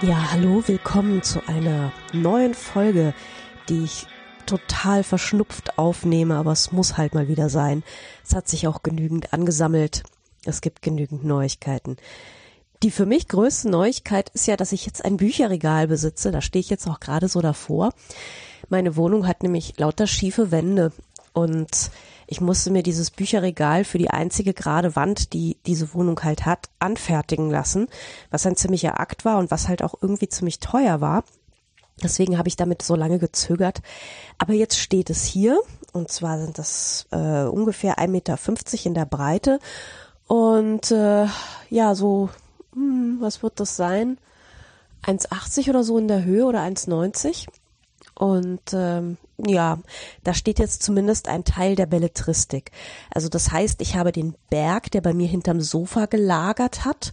Ja, hallo, willkommen zu einer neuen Folge, die ich total verschnupft aufnehme, aber es muss halt mal wieder sein. Es hat sich auch genügend angesammelt. Es gibt genügend Neuigkeiten. Die für mich größte Neuigkeit ist ja, dass ich jetzt ein Bücherregal besitze. Da stehe ich jetzt auch gerade so davor. Meine Wohnung hat nämlich lauter schiefe Wände und ich musste mir dieses Bücherregal für die einzige gerade Wand, die diese Wohnung halt hat, anfertigen lassen, was ein ziemlicher Akt war und was halt auch irgendwie ziemlich teuer war. Deswegen habe ich damit so lange gezögert. Aber jetzt steht es hier und zwar sind das äh, ungefähr 1,50 Meter in der Breite und äh, ja, so, hm, was wird das sein? 1,80 oder so in der Höhe oder 1,90. Und ähm, ja, da steht jetzt zumindest ein Teil der Belletristik. Also das heißt, ich habe den Berg, der bei mir hinterm Sofa gelagert hat,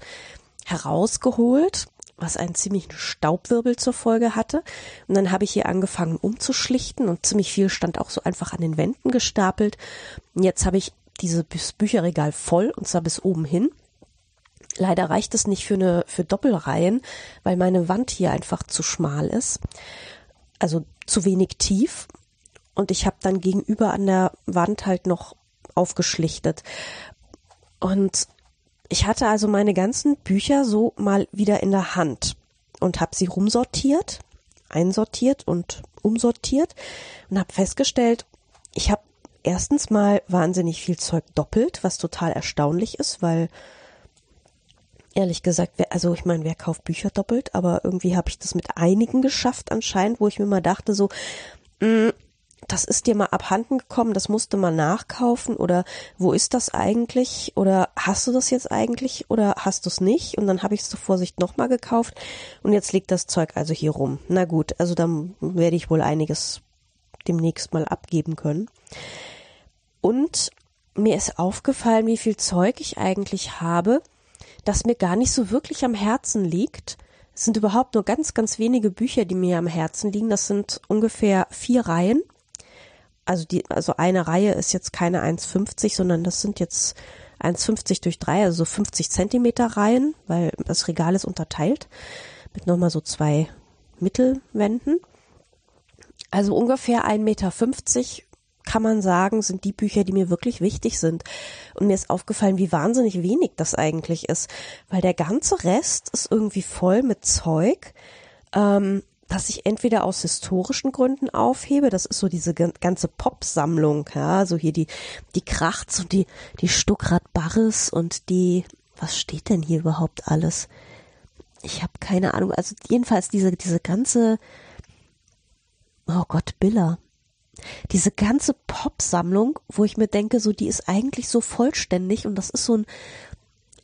herausgeholt, was einen ziemlichen Staubwirbel zur Folge hatte. Und dann habe ich hier angefangen umzuschlichten und ziemlich viel stand auch so einfach an den Wänden gestapelt. Und jetzt habe ich dieses Bücherregal voll und zwar bis oben hin. Leider reicht es nicht für eine für Doppelreihen, weil meine Wand hier einfach zu schmal ist also zu wenig tief. Und ich habe dann gegenüber an der Wand halt noch aufgeschlichtet. Und ich hatte also meine ganzen Bücher so mal wieder in der Hand und habe sie rumsortiert, einsortiert und umsortiert und habe festgestellt, ich habe erstens mal wahnsinnig viel Zeug doppelt, was total erstaunlich ist, weil ehrlich gesagt, wer, also ich meine, wer kauft Bücher doppelt, aber irgendwie habe ich das mit einigen geschafft anscheinend, wo ich mir mal dachte, so, mh, mm, das ist dir mal abhanden gekommen, das musste man nachkaufen oder wo ist das eigentlich oder hast du das jetzt eigentlich oder hast du es nicht und dann habe ich es zur Vorsicht nochmal gekauft und jetzt liegt das Zeug also hier rum. Na gut, also dann werde ich wohl einiges demnächst mal abgeben können. Und mir ist aufgefallen, wie viel Zeug ich eigentlich habe, das mir gar nicht so wirklich am Herzen liegt. Es sind überhaupt nur ganz, ganz wenige Bücher, die mir am Herzen liegen. Das sind ungefähr vier Reihen. Also die, also eine Reihe ist jetzt keine 1,50, sondern das sind jetzt 1,50 durch drei, also so 50 Zentimeter Reihen, weil das Regal ist unterteilt mit nochmal so zwei Mittelwänden. Also ungefähr 1,50 Meter kann man sagen, sind die Bücher, die mir wirklich wichtig sind. Und mir ist aufgefallen, wie wahnsinnig wenig das eigentlich ist, weil der ganze Rest ist irgendwie voll mit Zeug, ähm, das ich entweder aus historischen Gründen aufhebe, das ist so diese ganze Pop-Sammlung, ja, so hier die, die Krachts und die, die Stuckrad Barres und die, was steht denn hier überhaupt alles? Ich habe keine Ahnung, also jedenfalls diese, diese ganze, oh Gott, Biller, diese ganze Pop-Sammlung, wo ich mir denke, so die ist eigentlich so vollständig und das ist so ein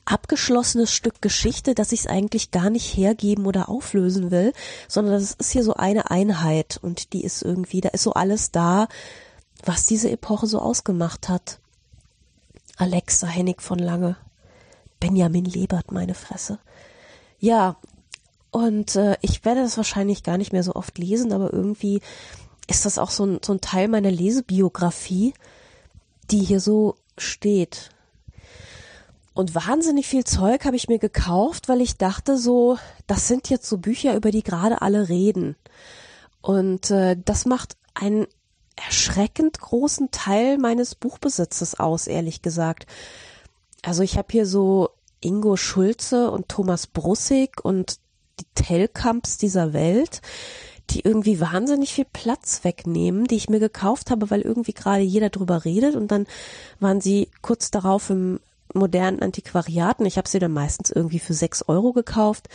abgeschlossenes Stück Geschichte, dass ich es eigentlich gar nicht hergeben oder auflösen will, sondern das ist hier so eine Einheit und die ist irgendwie, da ist so alles da, was diese Epoche so ausgemacht hat. Alexa Hennig von Lange, Benjamin Lebert, meine Fresse. Ja, und äh, ich werde das wahrscheinlich gar nicht mehr so oft lesen, aber irgendwie ist das auch so ein, so ein Teil meiner Lesebiografie, die hier so steht. Und wahnsinnig viel Zeug habe ich mir gekauft, weil ich dachte so, das sind jetzt so Bücher, über die gerade alle reden. Und äh, das macht einen erschreckend großen Teil meines Buchbesitzes aus, ehrlich gesagt. Also ich habe hier so Ingo Schulze und Thomas Brussig und die Tellkamps dieser Welt die irgendwie wahnsinnig viel Platz wegnehmen, die ich mir gekauft habe, weil irgendwie gerade jeder drüber redet und dann waren sie kurz darauf im modernen Antiquariaten. Ich habe sie dann meistens irgendwie für sechs Euro gekauft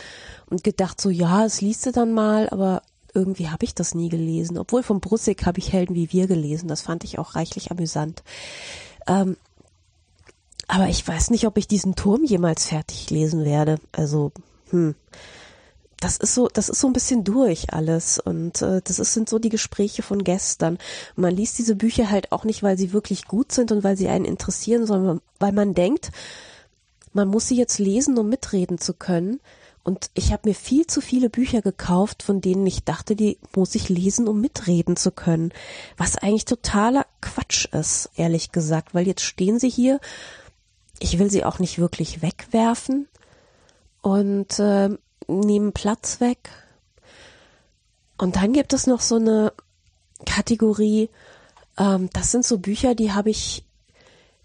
und gedacht so, ja, es liest du dann mal, aber irgendwie habe ich das nie gelesen. Obwohl von Brussig habe ich Helden wie wir gelesen. Das fand ich auch reichlich amüsant. Ähm, aber ich weiß nicht, ob ich diesen Turm jemals fertig lesen werde. Also, hm das ist so, das ist so ein bisschen durch alles und äh, das ist, sind so die Gespräche von gestern. Man liest diese Bücher halt auch nicht, weil sie wirklich gut sind und weil sie einen interessieren, sondern weil man denkt, man muss sie jetzt lesen, um mitreden zu können. Und ich habe mir viel zu viele Bücher gekauft, von denen ich dachte, die muss ich lesen, um mitreden zu können. Was eigentlich totaler Quatsch ist, ehrlich gesagt, weil jetzt stehen sie hier. Ich will sie auch nicht wirklich wegwerfen. Und äh, nehmen Platz weg. Und dann gibt es noch so eine Kategorie, ähm, das sind so Bücher, die habe ich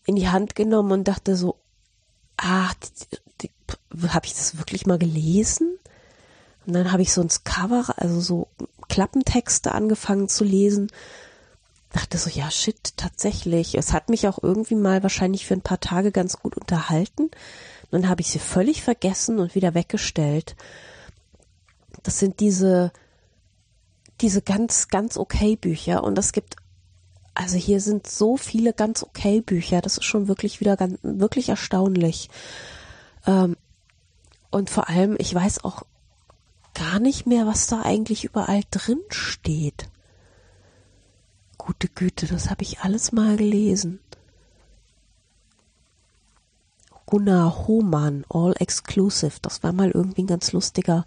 in die Hand genommen und dachte so, ach, habe ich das wirklich mal gelesen? Und dann habe ich so ins Cover, also so Klappentexte angefangen zu lesen. Dachte so, ja, shit, tatsächlich. Es hat mich auch irgendwie mal wahrscheinlich für ein paar Tage ganz gut unterhalten. Dann habe ich sie völlig vergessen und wieder weggestellt. Das sind diese, diese ganz, ganz okay Bücher. Und es gibt, also hier sind so viele ganz okay Bücher. Das ist schon wirklich wieder ganz, wirklich erstaunlich. Ähm, und vor allem, ich weiß auch gar nicht mehr, was da eigentlich überall drin steht. Gute Güte, das habe ich alles mal gelesen. Gunnar Hohmann, All Exclusive, das war mal irgendwie ein ganz lustiger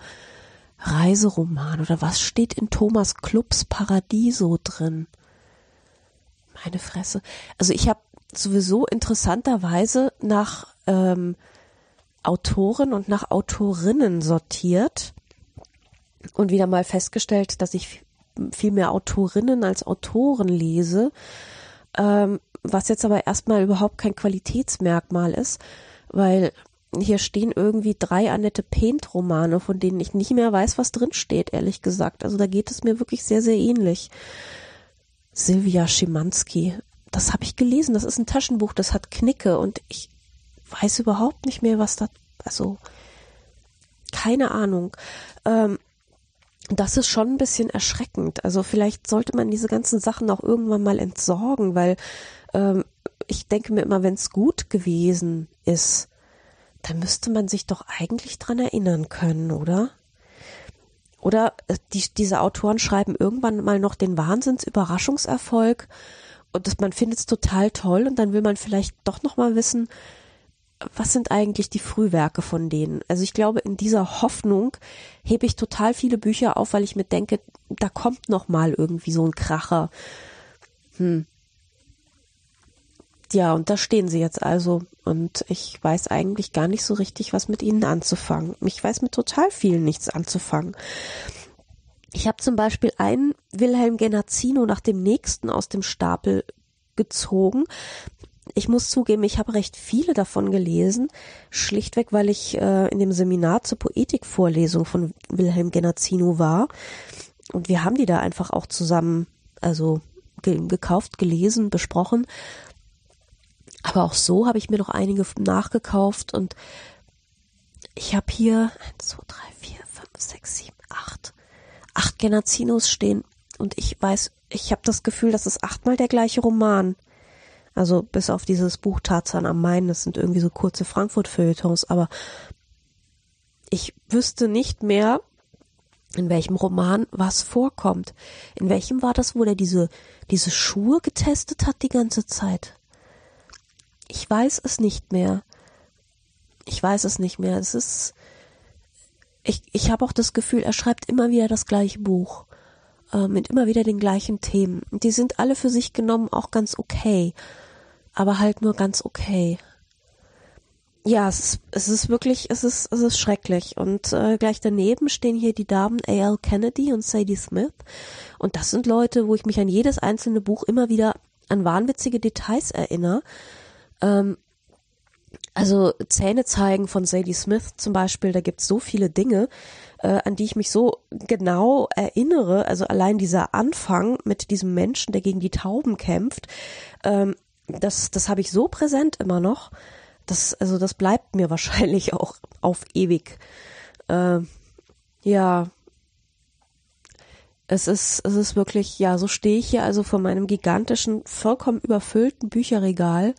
Reiseroman. Oder was steht in Thomas Klubs Paradiso drin? Meine Fresse. Also ich habe sowieso interessanterweise nach ähm, Autoren und nach Autorinnen sortiert und wieder mal festgestellt, dass ich viel mehr Autorinnen als Autoren lese, ähm, was jetzt aber erstmal überhaupt kein Qualitätsmerkmal ist, weil hier stehen irgendwie drei Annette Paint-Romane, von denen ich nicht mehr weiß, was drin steht, ehrlich gesagt. Also da geht es mir wirklich sehr, sehr ähnlich. Silvia Schimanski, das habe ich gelesen, das ist ein Taschenbuch, das hat Knicke und ich weiß überhaupt nicht mehr, was da, also keine Ahnung. Ähm, das ist schon ein bisschen erschreckend. Also vielleicht sollte man diese ganzen Sachen auch irgendwann mal entsorgen, weil ähm, ich denke mir immer, wenn es gut gewesen ist, dann müsste man sich doch eigentlich dran erinnern können, oder? Oder äh, die, diese Autoren schreiben irgendwann mal noch den Wahnsinnsüberraschungserfolg und das, man findet es total toll und dann will man vielleicht doch noch mal wissen, was sind eigentlich die Frühwerke von denen? Also ich glaube, in dieser Hoffnung hebe ich total viele Bücher auf, weil ich mir denke, da kommt noch mal irgendwie so ein Kracher. Hm. Ja, und da stehen sie jetzt also. Und ich weiß eigentlich gar nicht so richtig, was mit ihnen anzufangen. Ich weiß mit total vielen nichts anzufangen. Ich habe zum Beispiel einen Wilhelm Genazzino nach dem nächsten aus dem Stapel gezogen ich muss zugeben, ich habe recht viele davon gelesen, schlichtweg, weil ich äh, in dem Seminar zur Poetikvorlesung von Wilhelm Genazzino war. Und wir haben die da einfach auch zusammen, also ge gekauft, gelesen, besprochen. Aber auch so habe ich mir noch einige nachgekauft und ich habe hier 1, 2, 3, 4, 5, 6, 7, 8, acht Genazzinos stehen und ich weiß, ich habe das Gefühl, das ist achtmal der gleiche Roman. Also bis auf dieses Buch Tarzan am Main, das sind irgendwie so kurze Frankfurt-Feuilletons, aber ich wüsste nicht mehr, in welchem Roman was vorkommt. In welchem war das, wo er diese, diese Schuhe getestet hat die ganze Zeit? Ich weiß es nicht mehr. Ich weiß es nicht mehr. Es ist, ich, ich habe auch das Gefühl, er schreibt immer wieder das gleiche Buch. Äh, mit immer wieder den gleichen Themen. Die sind alle für sich genommen auch ganz okay aber halt nur ganz okay. Ja, es ist, es ist wirklich, es ist, es ist schrecklich. Und äh, gleich daneben stehen hier die Damen A.L. Kennedy und Sadie Smith. Und das sind Leute, wo ich mich an jedes einzelne Buch immer wieder an wahnwitzige Details erinnere. Ähm, also Zähne zeigen von Sadie Smith zum Beispiel, da gibt's so viele Dinge, äh, an die ich mich so genau erinnere. Also allein dieser Anfang mit diesem Menschen, der gegen die Tauben kämpft, ähm, das, das habe ich so präsent immer noch. Das, also das bleibt mir wahrscheinlich auch auf ewig. Äh, ja, es ist, es ist wirklich, ja, so stehe ich hier also vor meinem gigantischen, vollkommen überfüllten Bücherregal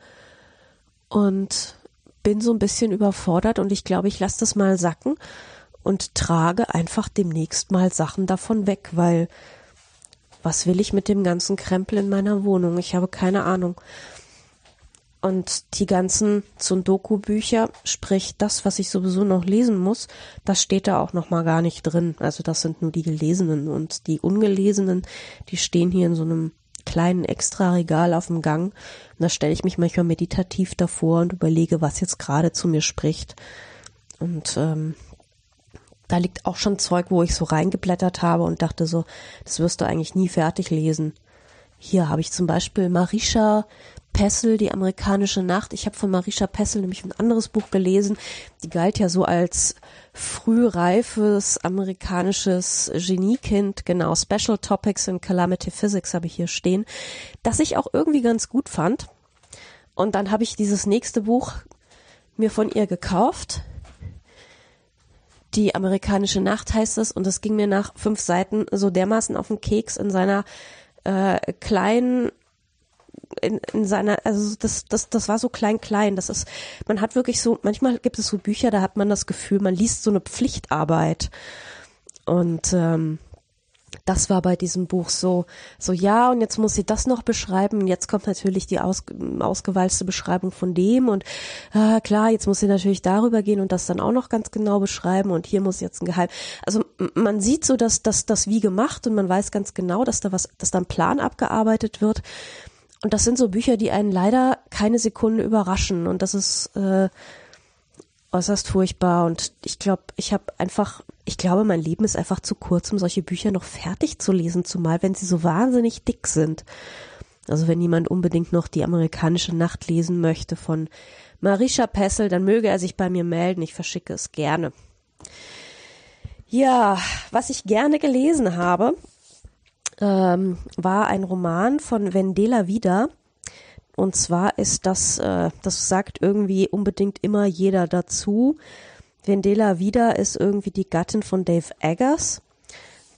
und bin so ein bisschen überfordert und ich glaube, ich lasse das mal sacken und trage einfach demnächst mal Sachen davon weg, weil was will ich mit dem ganzen Krempel in meiner Wohnung? Ich habe keine Ahnung. Und die ganzen Sundoku-Bücher, sprich das, was ich sowieso noch lesen muss, das steht da auch noch mal gar nicht drin. Also das sind nur die gelesenen und die ungelesenen, die stehen hier in so einem kleinen Extra-Regal auf dem Gang. Und da stelle ich mich manchmal meditativ davor und überlege, was jetzt gerade zu mir spricht. Und ähm, da liegt auch schon Zeug, wo ich so reingeblättert habe und dachte so, das wirst du eigentlich nie fertig lesen. Hier habe ich zum Beispiel Marisha Pessel, die amerikanische Nacht. Ich habe von Marisha Pessel nämlich ein anderes Buch gelesen. Die galt ja so als frühreifes amerikanisches Geniekind. Genau, Special Topics in Calamity Physics habe ich hier stehen, das ich auch irgendwie ganz gut fand. Und dann habe ich dieses nächste Buch mir von ihr gekauft die amerikanische Nacht heißt es und es ging mir nach fünf Seiten so dermaßen auf den Keks in seiner äh, kleinen in, in seiner, also das, das, das war so klein, klein. Das ist, man hat wirklich so, manchmal gibt es so Bücher, da hat man das Gefühl, man liest so eine Pflichtarbeit. Und ähm, das war bei diesem Buch so, so ja, und jetzt muss sie das noch beschreiben. Jetzt kommt natürlich die aus, ausgewalzte Beschreibung von dem und äh, klar, jetzt muss sie natürlich darüber gehen und das dann auch noch ganz genau beschreiben und hier muss jetzt ein Geheim. Also man sieht so, dass das das wie gemacht und man weiß ganz genau, dass da was, dass da ein Plan abgearbeitet wird. Und das sind so Bücher, die einen leider keine Sekunde überraschen und das ist äh, äußerst furchtbar und ich glaube, ich habe einfach, ich glaube, mein Leben ist einfach zu kurz, um solche Bücher noch fertig zu lesen, zumal wenn sie so wahnsinnig dick sind. Also wenn jemand unbedingt noch die amerikanische Nacht lesen möchte von Marisha Pessel, dann möge er sich bei mir melden, ich verschicke es gerne. Ja, was ich gerne gelesen habe, ähm, war ein Roman von Vendela Vida. Und zwar ist das, äh, das sagt irgendwie unbedingt immer jeder dazu. Vendela wieder ist irgendwie die Gattin von Dave Eggers,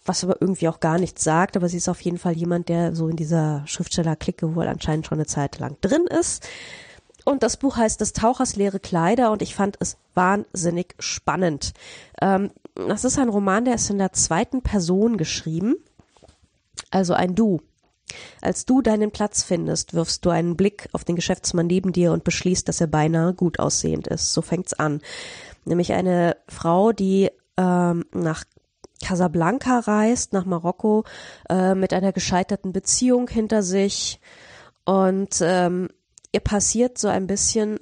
was aber irgendwie auch gar nichts sagt, aber sie ist auf jeden Fall jemand, der so in dieser Schriftstellerklicke wohl anscheinend schon eine Zeit lang drin ist. Und das Buch heißt Des Tauchers leere Kleider und ich fand es wahnsinnig spannend. Ähm, das ist ein Roman, der ist in der zweiten Person geschrieben, also ein Du. Als du deinen Platz findest, wirfst du einen Blick auf den Geschäftsmann neben dir und beschließt, dass er beinahe gut aussehend ist. So fängt's an. Nämlich eine Frau, die ähm, nach Casablanca reist, nach Marokko, äh, mit einer gescheiterten Beziehung hinter sich. Und ähm, ihr passiert so ein bisschen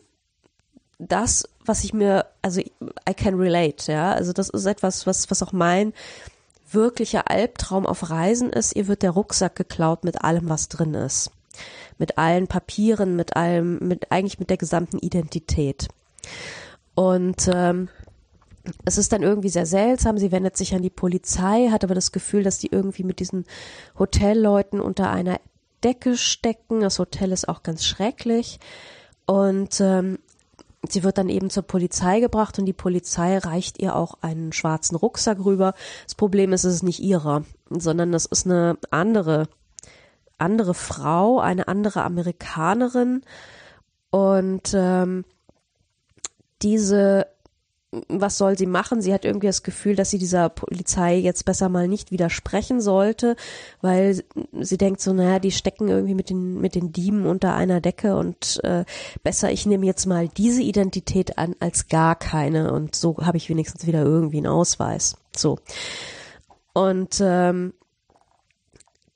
das, was ich mir, also I can relate, ja. Also das ist etwas, was, was auch mein wirklicher Albtraum auf Reisen ist, ihr wird der Rucksack geklaut mit allem, was drin ist. Mit allen Papieren, mit allem, mit eigentlich mit der gesamten Identität. Und ähm, es ist dann irgendwie sehr seltsam. Sie wendet sich an die Polizei, hat aber das Gefühl, dass die irgendwie mit diesen Hotelleuten unter einer Decke stecken. Das Hotel ist auch ganz schrecklich. Und ähm, Sie wird dann eben zur Polizei gebracht und die Polizei reicht ihr auch einen schwarzen Rucksack rüber. Das Problem ist, es ist nicht ihrer, sondern das ist eine andere, andere Frau, eine andere Amerikanerin. Und ähm, diese was soll sie machen? Sie hat irgendwie das Gefühl, dass sie dieser Polizei jetzt besser mal nicht widersprechen sollte, weil sie denkt so, naja, die stecken irgendwie mit den, mit den Dieben unter einer Decke und äh, besser, ich nehme jetzt mal diese Identität an als gar keine und so habe ich wenigstens wieder irgendwie einen Ausweis. So. Und ähm,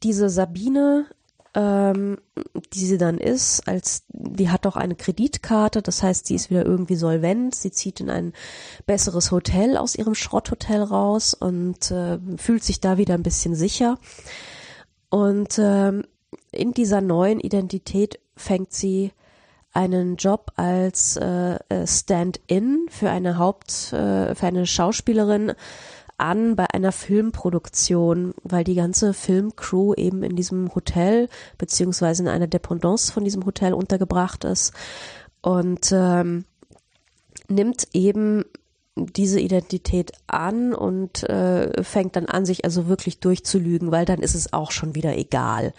diese Sabine ähm, die sie dann ist, als die hat auch eine Kreditkarte, das heißt, sie ist wieder irgendwie solvent, sie zieht in ein besseres Hotel aus ihrem Schrotthotel raus und äh, fühlt sich da wieder ein bisschen sicher. Und ähm, in dieser neuen Identität fängt sie einen Job als äh, äh Stand-in für eine Haupt, äh, für eine Schauspielerin an bei einer Filmproduktion, weil die ganze Filmcrew eben in diesem Hotel beziehungsweise in einer Dependance von diesem Hotel untergebracht ist und ähm, nimmt eben diese Identität an und äh, fängt dann an, sich also wirklich durchzulügen, weil dann ist es auch schon wieder egal.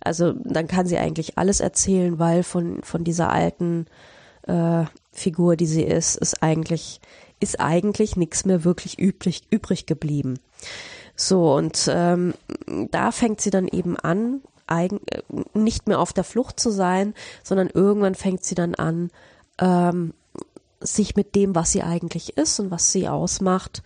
Also dann kann sie eigentlich alles erzählen, weil von, von dieser alten äh, Figur, die sie ist, ist eigentlich ist eigentlich nichts mehr wirklich übrig, übrig geblieben. So, und ähm, da fängt sie dann eben an, eigen, äh, nicht mehr auf der Flucht zu sein, sondern irgendwann fängt sie dann an, ähm, sich mit dem, was sie eigentlich ist und was sie ausmacht,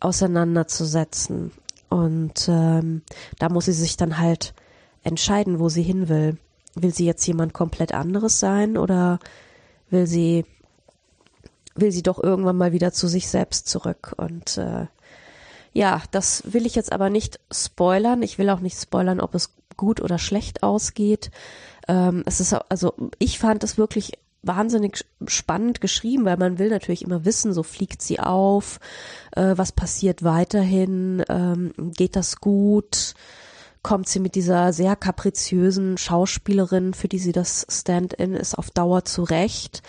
auseinanderzusetzen. Und ähm, da muss sie sich dann halt entscheiden, wo sie hin will. Will sie jetzt jemand komplett anderes sein oder will sie will sie doch irgendwann mal wieder zu sich selbst zurück. Und äh, Ja, das will ich jetzt aber nicht spoilern. Ich will auch nicht spoilern, ob es gut oder schlecht ausgeht. Ähm, es ist also ich fand es wirklich wahnsinnig spannend geschrieben, weil man will natürlich immer wissen, so fliegt sie auf, äh, was passiert weiterhin, ähm, geht das gut, kommt sie mit dieser sehr kapriziösen Schauspielerin, für die sie das Stand-in ist, auf Dauer zurecht,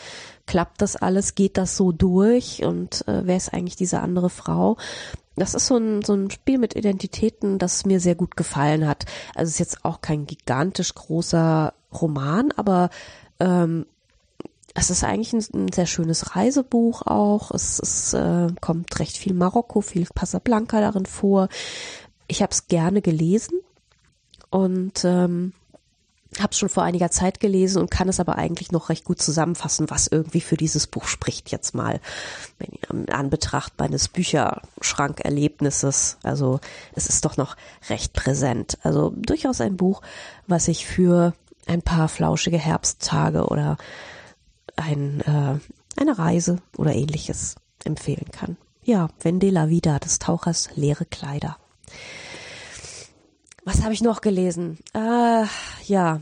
klappt das alles, geht das so durch und äh, wer ist eigentlich diese andere Frau? Das ist so ein, so ein Spiel mit Identitäten, das mir sehr gut gefallen hat. Also es ist jetzt auch kein gigantisch großer Roman, aber ähm, es ist eigentlich ein, ein, sehr schönes Reisebuch auch. Es, es äh, kommt recht viel Marokko, viel Casablanca darin vor. Ich habe es gerne gelesen und ähm, habe schon vor einiger Zeit gelesen und kann es aber eigentlich noch recht gut zusammenfassen, was irgendwie für dieses Buch spricht jetzt mal in Anbetracht meines Bücherschrankerlebnisses. Also es ist doch noch recht präsent. Also durchaus ein Buch, was ich für ein paar flauschige Herbsttage oder ein, äh, eine Reise oder ähnliches empfehlen kann. Ja, Vende la Vida des Tauchers leere Kleider. Was habe ich noch gelesen? Äh, ja,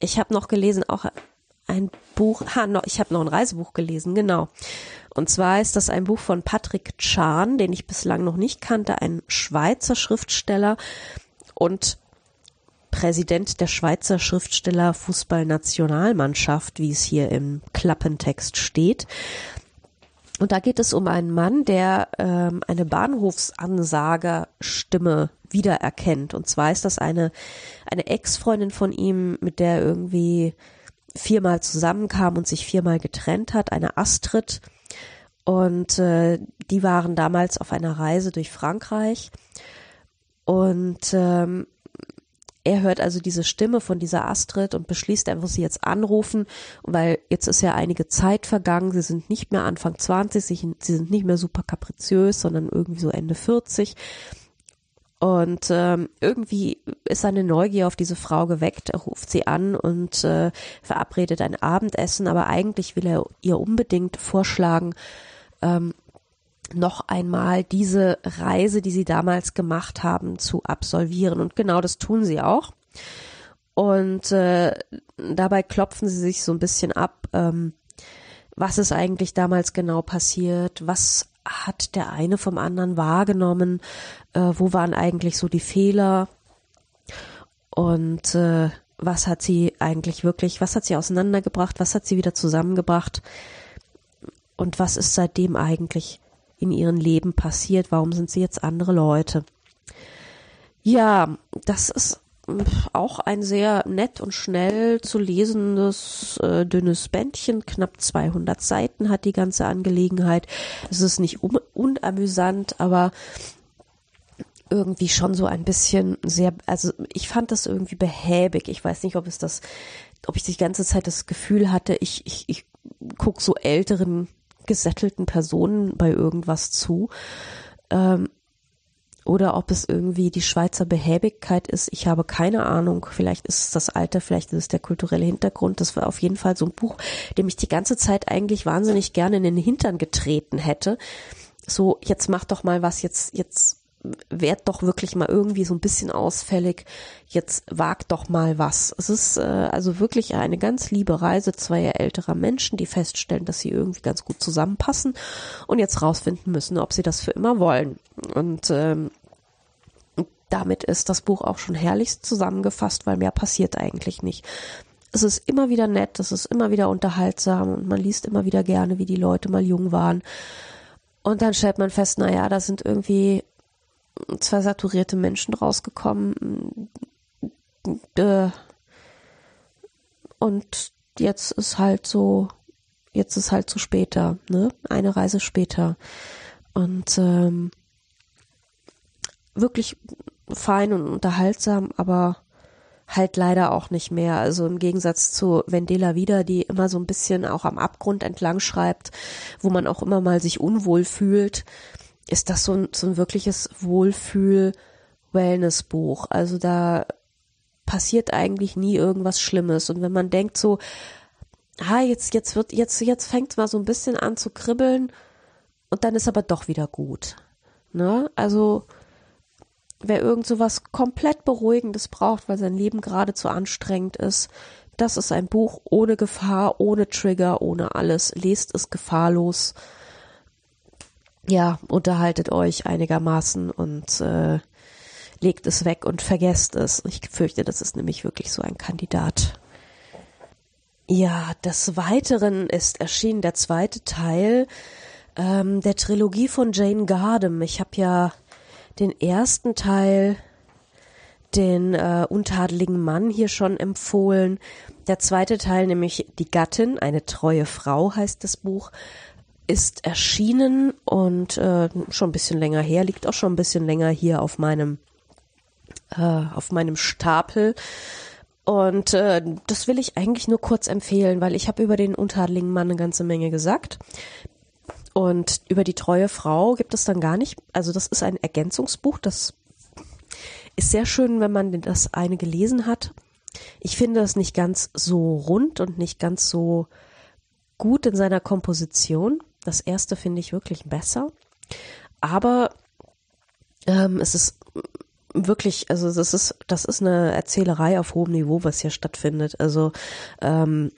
ich habe noch gelesen auch ein Buch, ha, noch, ich habe noch ein Reisebuch gelesen, genau. Und zwar ist das ein Buch von Patrick Chan, den ich bislang noch nicht kannte, ein Schweizer Schriftsteller und Präsident der Schweizer Schriftsteller Fußballnationalmannschaft, wie es hier im Klappentext steht. Und da geht es um einen Mann, der ähm, eine Bahnhofsansagerstimme wiedererkennt. Und zwar ist das eine, eine Ex-Freundin von ihm, mit der er irgendwie viermal zusammenkam und sich viermal getrennt hat, eine Astrid. Und äh, die waren damals auf einer Reise durch Frankreich. Und ähm, er hört also diese Stimme von dieser Astrid und beschließt, er muss sie jetzt anrufen, weil jetzt ist ja einige Zeit vergangen. Sie sind nicht mehr Anfang 20, sie, sind nicht mehr super kapriziös, sondern irgendwie so Ende 40. Und ähm, irgendwie ist seine Neugier auf diese Frau geweckt. Er ruft sie an und äh, verabredet ein Abendessen, aber eigentlich will er ihr unbedingt vorschlagen, ähm, noch einmal diese Reise, die sie damals gemacht haben, zu absolvieren. Und genau das tun sie auch. Und äh, dabei klopfen sie sich so ein bisschen ab, ähm, was ist eigentlich damals genau passiert, was hat der eine vom anderen wahrgenommen, äh, wo waren eigentlich so die Fehler? Und äh, was hat sie eigentlich wirklich, was hat sie auseinandergebracht, was hat sie wieder zusammengebracht? Und was ist seitdem eigentlich in ihrem Leben passiert? Warum sind sie jetzt andere Leute? Ja, das ist auch ein sehr nett und schnell zu lesendes äh, dünnes Bändchen, knapp 200 Seiten hat die ganze Angelegenheit. Es ist nicht un unamüsant, aber irgendwie schon so ein bisschen sehr, also ich fand das irgendwie behäbig. Ich weiß nicht, ob es das, ob ich die ganze Zeit das Gefühl hatte, ich, ich, ich guck so älteren gesättelten Personen bei irgendwas zu. Ähm, oder ob es irgendwie die Schweizer Behäbigkeit ist. Ich habe keine Ahnung. Vielleicht ist es das Alter, vielleicht ist es der kulturelle Hintergrund. Das war auf jeden Fall so ein Buch, dem ich die ganze Zeit eigentlich wahnsinnig gerne in den Hintern getreten hätte. So, jetzt mach doch mal was, jetzt, jetzt werd doch wirklich mal irgendwie so ein bisschen ausfällig. Jetzt wag doch mal was. Es ist äh, also wirklich eine ganz liebe Reise zweier älterer Menschen, die feststellen, dass sie irgendwie ganz gut zusammenpassen und jetzt rausfinden müssen, ob sie das für immer wollen. Und ähm, damit ist das Buch auch schon herrlichst zusammengefasst, weil mehr passiert eigentlich nicht. Es ist immer wieder nett, es ist immer wieder unterhaltsam und man liest immer wieder gerne, wie die Leute mal jung waren. Und dann stellt man fest, naja, da sind irgendwie zwei saturierte Menschen rausgekommen. Äh, und jetzt ist halt so, jetzt ist halt zu später, ne? Eine Reise später. Und ähm, wirklich fein und unterhaltsam, aber halt leider auch nicht mehr. Also im Gegensatz zu Vendela wieder, die immer so ein bisschen auch am Abgrund entlang schreibt, wo man auch immer mal sich unwohl fühlt ist das so ein, so ein wirkliches Wohlfühl-Wellness-Buch. Also da passiert eigentlich nie irgendwas Schlimmes. Und wenn man denkt so, ah, jetzt, jetzt wird, jetzt, jetzt fängt mal so ein bisschen an zu kribbeln und dann ist aber doch wieder gut. Ne? Also wer irgend so was komplett Beruhigendes braucht, weil sein Leben gerade zu anstrengend ist, das ist ein Buch ohne Gefahr, ohne Trigger, ohne alles. Lest es gefahrlos. Ja, unterhaltet euch einigermaßen und äh, legt es weg und vergesst es. Ich fürchte, das ist nämlich wirklich so ein Kandidat. Ja, des Weiteren ist erschienen der zweite Teil ähm, der Trilogie von Jane Gardam. Ich habe ja den ersten Teil, den äh, untadeligen Mann hier schon empfohlen. Der zweite Teil, nämlich Die Gattin, eine treue Frau heißt das Buch, ist erschienen und äh, schon ein bisschen länger her, liegt auch schon ein bisschen länger hier auf meinem äh, auf meinem Stapel. Und äh, das will ich eigentlich nur kurz empfehlen, weil ich habe über den untadeligen Mann eine ganze Menge gesagt. Und über die treue Frau gibt es dann gar nicht. Also das ist ein Ergänzungsbuch. Das ist sehr schön, wenn man das eine gelesen hat. Ich finde es nicht ganz so rund und nicht ganz so gut in seiner Komposition. Das erste finde ich wirklich besser. Aber ähm, es ist wirklich, also das ist, das ist eine Erzählerei auf hohem Niveau, was hier stattfindet. Also ähm,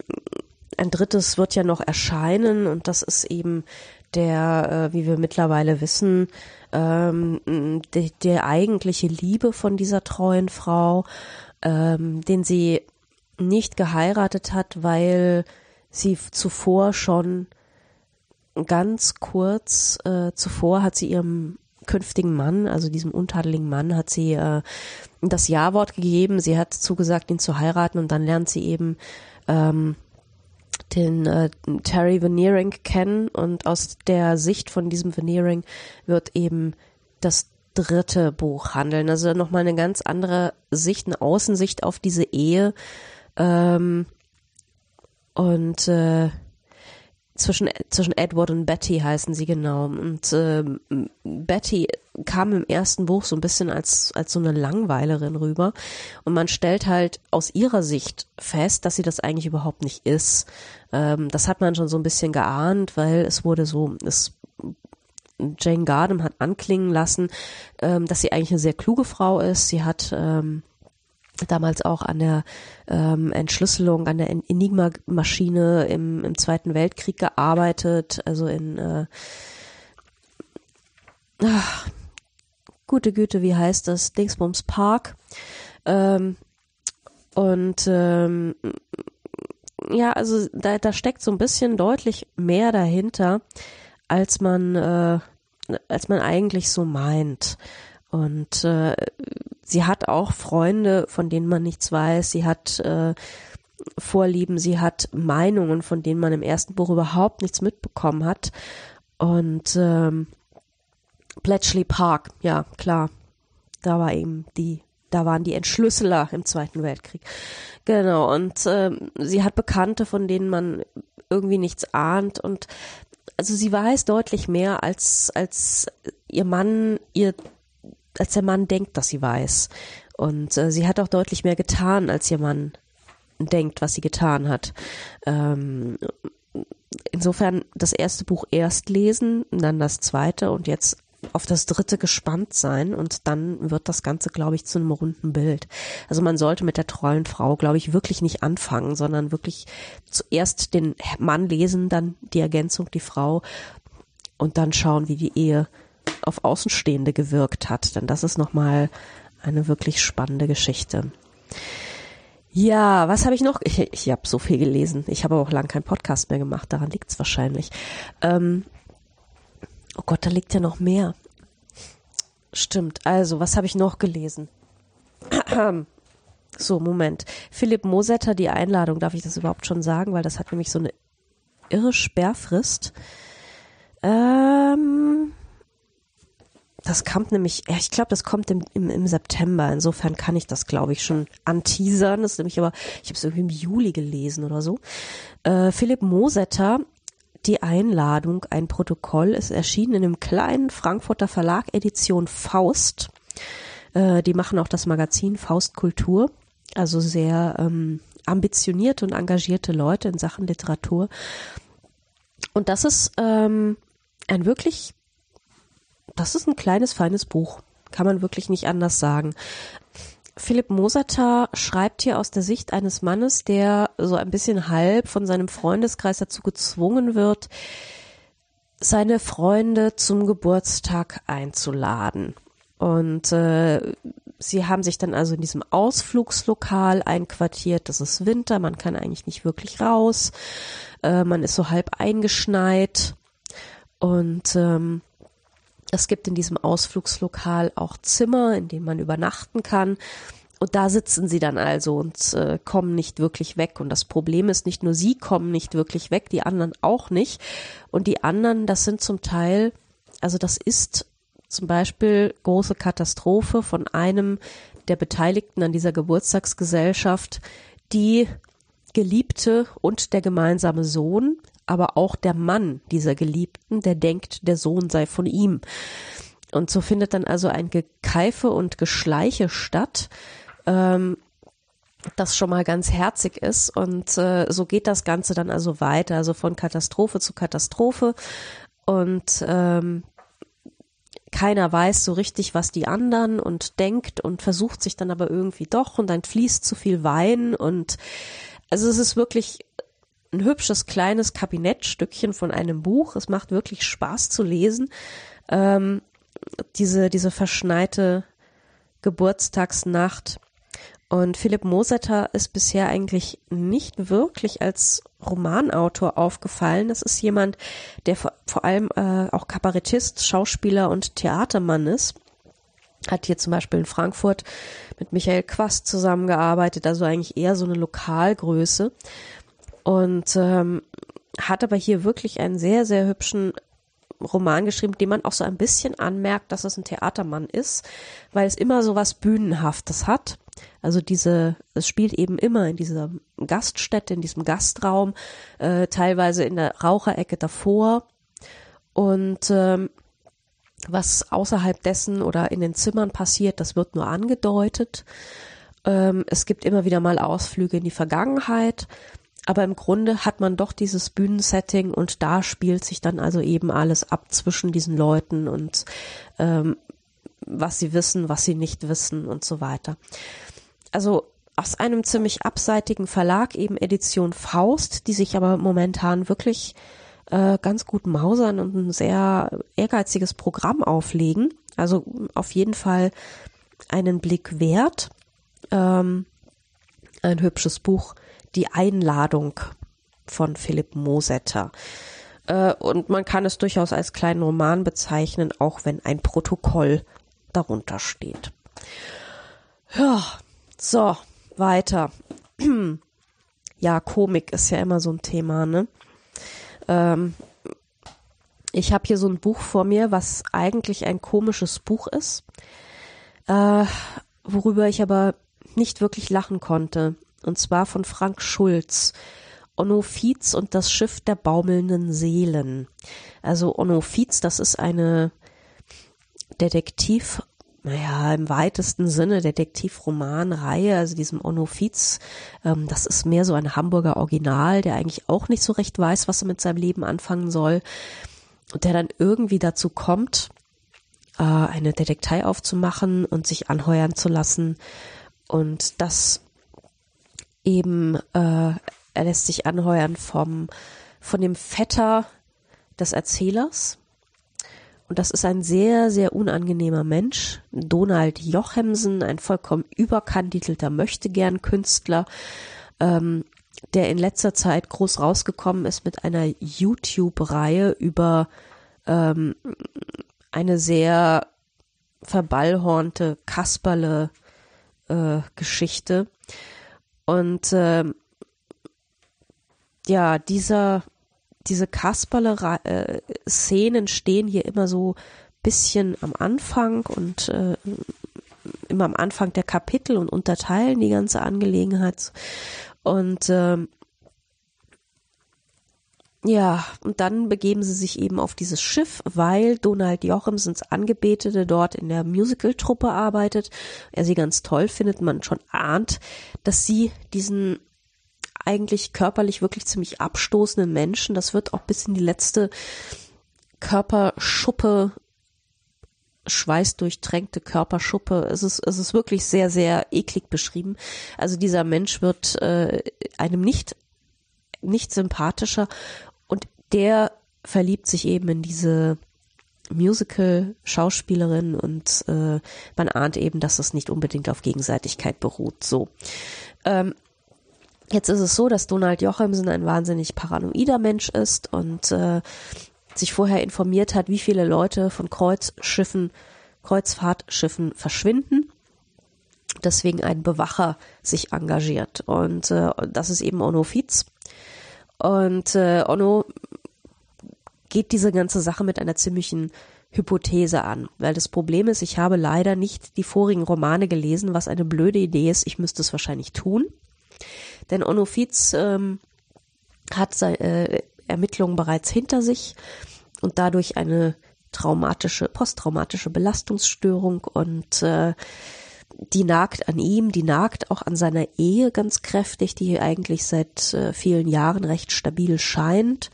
ein drittes wird ja noch erscheinen und das ist eben der, äh, wie wir mittlerweile wissen, ähm, de, der eigentliche Liebe von dieser treuen Frau, ähm, den sie nicht geheiratet hat, weil sie zuvor schon ganz kurz äh, zuvor hat sie ihrem künftigen Mann, also diesem untadeligen Mann, hat sie äh, das Ja-Wort gegeben. Sie hat zugesagt, ihn zu heiraten und dann lernt sie eben ähm, den äh, Terry Veneering kennen und aus der Sicht von diesem Veneering wird eben das dritte Buch handeln. Also nochmal eine ganz andere Sicht, eine Außensicht auf diese Ehe. Ähm, und äh, zwischen, zwischen Edward und Betty heißen sie genau. Und äh, Betty kam im ersten Buch so ein bisschen als, als so eine Langweilerin rüber. Und man stellt halt aus ihrer Sicht fest, dass sie das eigentlich überhaupt nicht ist. Ähm, das hat man schon so ein bisschen geahnt, weil es wurde so, es Jane Gardam hat anklingen lassen, ähm, dass sie eigentlich eine sehr kluge Frau ist. Sie hat ähm, damals auch an der ähm, Entschlüsselung, an der Enigma-Maschine im, im Zweiten Weltkrieg gearbeitet, also in äh, ach, gute Güte, wie heißt das? Dingsbums Park. Ähm, und ähm, ja, also da, da steckt so ein bisschen deutlich mehr dahinter, als man, äh, als man eigentlich so meint. Und äh, sie hat auch Freunde, von denen man nichts weiß. Sie hat äh, Vorlieben, sie hat Meinungen, von denen man im ersten Buch überhaupt nichts mitbekommen hat. Und ähm, Bletchley Park, ja klar, da war eben die, da waren die Entschlüsseler im Zweiten Weltkrieg. Genau, und ähm, sie hat Bekannte, von denen man irgendwie nichts ahnt und also sie weiß deutlich mehr als als ihr Mann ihr als der Mann denkt, dass sie weiß. Und äh, sie hat auch deutlich mehr getan, als ihr Mann denkt, was sie getan hat. Ähm, insofern das erste Buch erst lesen, dann das zweite und jetzt auf das dritte gespannt sein und dann wird das Ganze, glaube ich, zu einem runden Bild. Also man sollte mit der treuen Frau, glaube ich, wirklich nicht anfangen, sondern wirklich zuerst den Mann lesen, dann die Ergänzung, die Frau und dann schauen, wie die Ehe auf Außenstehende gewirkt hat, denn das ist nochmal eine wirklich spannende Geschichte. Ja, was habe ich noch? Ich, ich habe so viel gelesen. Ich habe auch lange keinen Podcast mehr gemacht, daran liegt es wahrscheinlich. Ähm, oh Gott, da liegt ja noch mehr. Stimmt, also, was habe ich noch gelesen? so, Moment. Philipp Mosetter, die Einladung, darf ich das überhaupt schon sagen, weil das hat nämlich so eine irre Sperrfrist. Ähm, das kommt nämlich, ich glaube, das kommt im, im, im September. Insofern kann ich das, glaube ich, schon anteasern. Das ist nämlich aber, ich habe es irgendwie im Juli gelesen oder so. Äh, Philipp Mosetter, die Einladung, ein Protokoll, ist erschienen in einem kleinen Frankfurter Verlag, Edition Faust. Äh, die machen auch das Magazin Faust Kultur. Also sehr ähm, ambitionierte und engagierte Leute in Sachen Literatur. Und das ist ähm, ein wirklich das ist ein kleines, feines Buch. Kann man wirklich nicht anders sagen. Philipp Moserter schreibt hier aus der Sicht eines Mannes, der so ein bisschen halb von seinem Freundeskreis dazu gezwungen wird, seine Freunde zum Geburtstag einzuladen. Und äh, sie haben sich dann also in diesem Ausflugslokal einquartiert. Das ist Winter, man kann eigentlich nicht wirklich raus. Äh, man ist so halb eingeschneit. Und ähm, es gibt in diesem Ausflugslokal auch Zimmer, in denen man übernachten kann. Und da sitzen sie dann also und äh, kommen nicht wirklich weg. Und das Problem ist, nicht nur sie kommen nicht wirklich weg, die anderen auch nicht. Und die anderen, das sind zum Teil, also das ist zum Beispiel große Katastrophe von einem der Beteiligten an dieser Geburtstagsgesellschaft, die Geliebte und der gemeinsame Sohn, aber auch der Mann dieser Geliebten, der denkt, der Sohn sei von ihm. Und so findet dann also ein Gekeife und Geschleiche statt, ähm, das schon mal ganz herzig ist. Und äh, so geht das Ganze dann also weiter, also von Katastrophe zu Katastrophe. Und ähm, keiner weiß so richtig, was die anderen und denkt und versucht sich dann aber irgendwie doch und dann fließt zu viel Wein und also es ist wirklich ein hübsches kleines Kabinettstückchen von einem Buch. Es macht wirklich Spaß zu lesen. Ähm, diese, diese verschneite Geburtstagsnacht. Und Philipp Mosetter ist bisher eigentlich nicht wirklich als Romanautor aufgefallen. Das ist jemand, der vor, vor allem äh, auch Kabarettist, Schauspieler und Theatermann ist. Hat hier zum Beispiel in Frankfurt mit Michael Quast zusammengearbeitet, also eigentlich eher so eine Lokalgröße und ähm, hat aber hier wirklich einen sehr, sehr hübschen Roman geschrieben, dem man auch so ein bisschen anmerkt, dass es ein Theatermann ist, weil es immer so was Bühnenhaftes hat. Also diese, es spielt eben immer in dieser Gaststätte, in diesem Gastraum, äh, teilweise in der Raucherecke davor. Und ähm, was außerhalb dessen oder in den Zimmern passiert, das wird nur angedeutet. Ähm, es gibt immer wieder mal Ausflüge in die Vergangenheit. Aber im Grunde hat man doch dieses Bühnensetting und da spielt sich dann also eben alles ab zwischen diesen Leuten und ähm, was sie wissen, was sie nicht wissen und so weiter. Also aus einem ziemlich abseitigen Verlag, eben Edition Faust, die sich aber momentan wirklich äh, ganz gut mausern und ein sehr ehrgeiziges Programm auflegen. Also auf jeden Fall einen Blick wert. Ähm, ein hübsches Buch die Einladung von Philipp Mosetter. Äh, und man kann es durchaus als kleinen Roman bezeichnen, auch wenn ein Protokoll darunter steht. Ja, so, weiter. ja, Komik ist ja immer so ein Thema, ne? Ähm, ich habe hier so ein Buch vor mir, was eigentlich ein komisches Buch ist, äh, worüber ich aber nicht wirklich lachen konnte und zwar von Frank Schulz. Onno Fietz und das Schiff der baumelnden Seelen. Also Onno Fietz, das ist eine Detektiv, naja, im weitesten Sinne Detektivromanreihe, also diesem Onno Fietz, ähm, das ist mehr so ein Hamburger Original, der eigentlich auch nicht so recht weiß, was er mit seinem Leben anfangen soll und der dann irgendwie dazu kommt, äh, eine Detektei aufzumachen und sich anheuern zu lassen und das eben, äh, er lässt sich anheuern vom, von dem Vetter des Erzählers. Und das ist ein sehr, sehr unangenehmer Mensch. Donald Jochemsen, ein vollkommen überkandidelter Möchtegern-Künstler, ähm, der in letzter Zeit groß rausgekommen ist mit einer YouTube-Reihe über ähm, eine sehr verballhornte Kasperle äh, und äh, ja, dieser, diese Kasperle-Szenen stehen hier immer so bisschen am Anfang und äh, immer am Anfang der Kapitel und unterteilen die ganze Angelegenheit. Und ähm, ja, und dann begeben sie sich eben auf dieses Schiff, weil Donald Jochemsens Angebetete dort in der Musical-Truppe arbeitet. Er sie ganz toll findet, man schon ahnt, dass sie diesen eigentlich körperlich wirklich ziemlich abstoßenden Menschen, das wird auch bis in die letzte Körperschuppe schweißdurchtränkte Körperschuppe. Es ist, es ist wirklich sehr, sehr eklig beschrieben. Also dieser Mensch wird äh, einem nicht, nicht sympathischer der verliebt sich eben in diese Musical-Schauspielerin und äh, man ahnt eben, dass das nicht unbedingt auf Gegenseitigkeit beruht. So. Ähm, jetzt ist es so, dass Donald Jochimsen ein wahnsinnig paranoider Mensch ist und äh, sich vorher informiert hat, wie viele Leute von Kreuzschiffen, Kreuzfahrtschiffen verschwinden. Deswegen ein Bewacher sich engagiert. Und äh, das ist eben Onno Fietz. Und äh, Onno geht diese ganze Sache mit einer ziemlichen Hypothese an, weil das Problem ist, ich habe leider nicht die vorigen Romane gelesen, was eine blöde Idee ist. Ich müsste es wahrscheinlich tun, denn Onno Fietz ähm, hat seine äh, Ermittlungen bereits hinter sich und dadurch eine traumatische, posttraumatische Belastungsstörung und äh, die nagt an ihm, die nagt auch an seiner Ehe ganz kräftig, die eigentlich seit äh, vielen Jahren recht stabil scheint.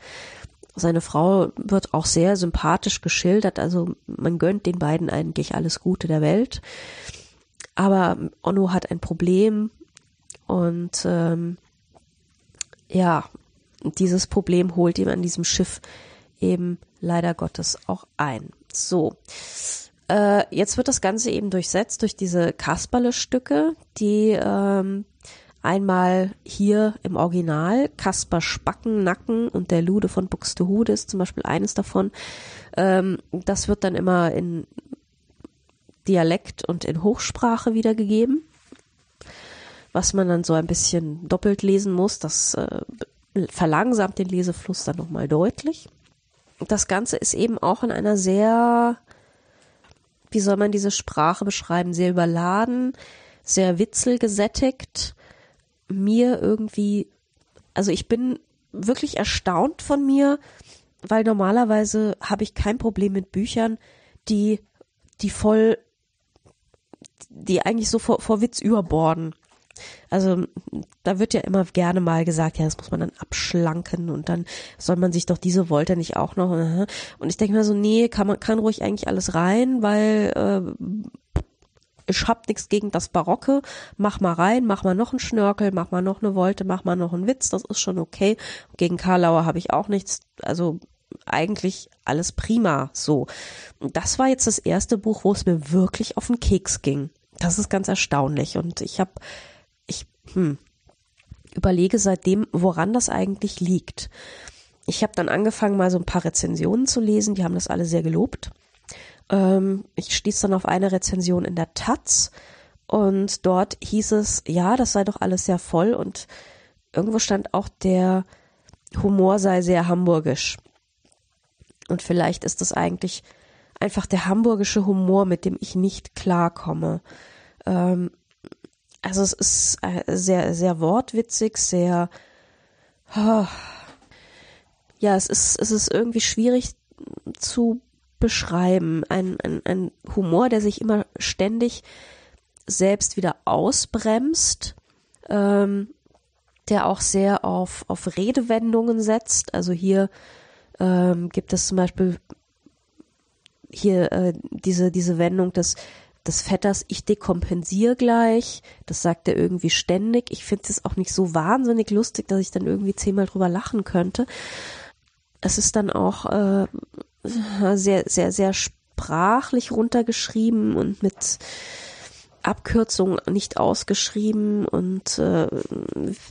Seine Frau wird auch sehr sympathisch geschildert, also man gönnt den beiden eigentlich alles Gute der Welt. Aber Onno hat ein Problem und ähm, ja, dieses Problem holt ihm an diesem Schiff eben leider Gottes auch ein. So. Äh, jetzt wird das Ganze eben durchsetzt durch diese Kasperle-Stücke, die ähm, Einmal hier im Original Kasper Spacken, Nacken und der Lude von Buxtehude ist zum Beispiel eines davon. Ähm, das wird dann immer in Dialekt und in Hochsprache wiedergegeben, was man dann so ein bisschen doppelt lesen muss. Das äh, verlangsamt den Lesefluss dann nochmal deutlich. Das Ganze ist eben auch in einer sehr, wie soll man diese Sprache beschreiben, sehr überladen, sehr witzelgesättigt mir irgendwie, also ich bin wirklich erstaunt von mir, weil normalerweise habe ich kein Problem mit Büchern, die, die voll, die eigentlich so vor, vor Witz überborden. Also da wird ja immer gerne mal gesagt, ja, das muss man dann abschlanken und dann soll man sich doch diese Wolte nicht auch noch. Und ich denke mir so, nee, kann man kann ruhig eigentlich alles rein, weil äh, ich hab nichts gegen das Barocke, mach mal rein, mach mal noch einen Schnörkel, mach mal noch eine Wolte, mach mal noch einen Witz, das ist schon okay. Gegen Karlauer habe ich auch nichts, also eigentlich alles prima so. Das war jetzt das erste Buch, wo es mir wirklich auf den Keks ging. Das ist ganz erstaunlich und ich habe, ich hm, überlege seitdem, woran das eigentlich liegt. Ich habe dann angefangen, mal so ein paar Rezensionen zu lesen, die haben das alle sehr gelobt. Ähm, ich stieß dann auf eine Rezension in der Taz und dort hieß es, ja, das sei doch alles sehr voll und irgendwo stand auch der Humor sei sehr hamburgisch. Und vielleicht ist das eigentlich einfach der hamburgische Humor, mit dem ich nicht klarkomme. Ähm, also es ist äh, sehr, sehr wortwitzig, sehr, oh, ja, es ist, es ist irgendwie schwierig zu beschreiben. Ein, ein, ein Humor, der sich immer ständig selbst wieder ausbremst, ähm, der auch sehr auf, auf Redewendungen setzt. Also hier ähm, gibt es zum Beispiel hier äh, diese, diese Wendung des, des Vetters, ich dekompensiere gleich. Das sagt er irgendwie ständig. Ich finde es auch nicht so wahnsinnig lustig, dass ich dann irgendwie zehnmal drüber lachen könnte. Es ist dann auch äh, sehr, sehr, sehr sprachlich runtergeschrieben und mit Abkürzungen nicht ausgeschrieben und äh,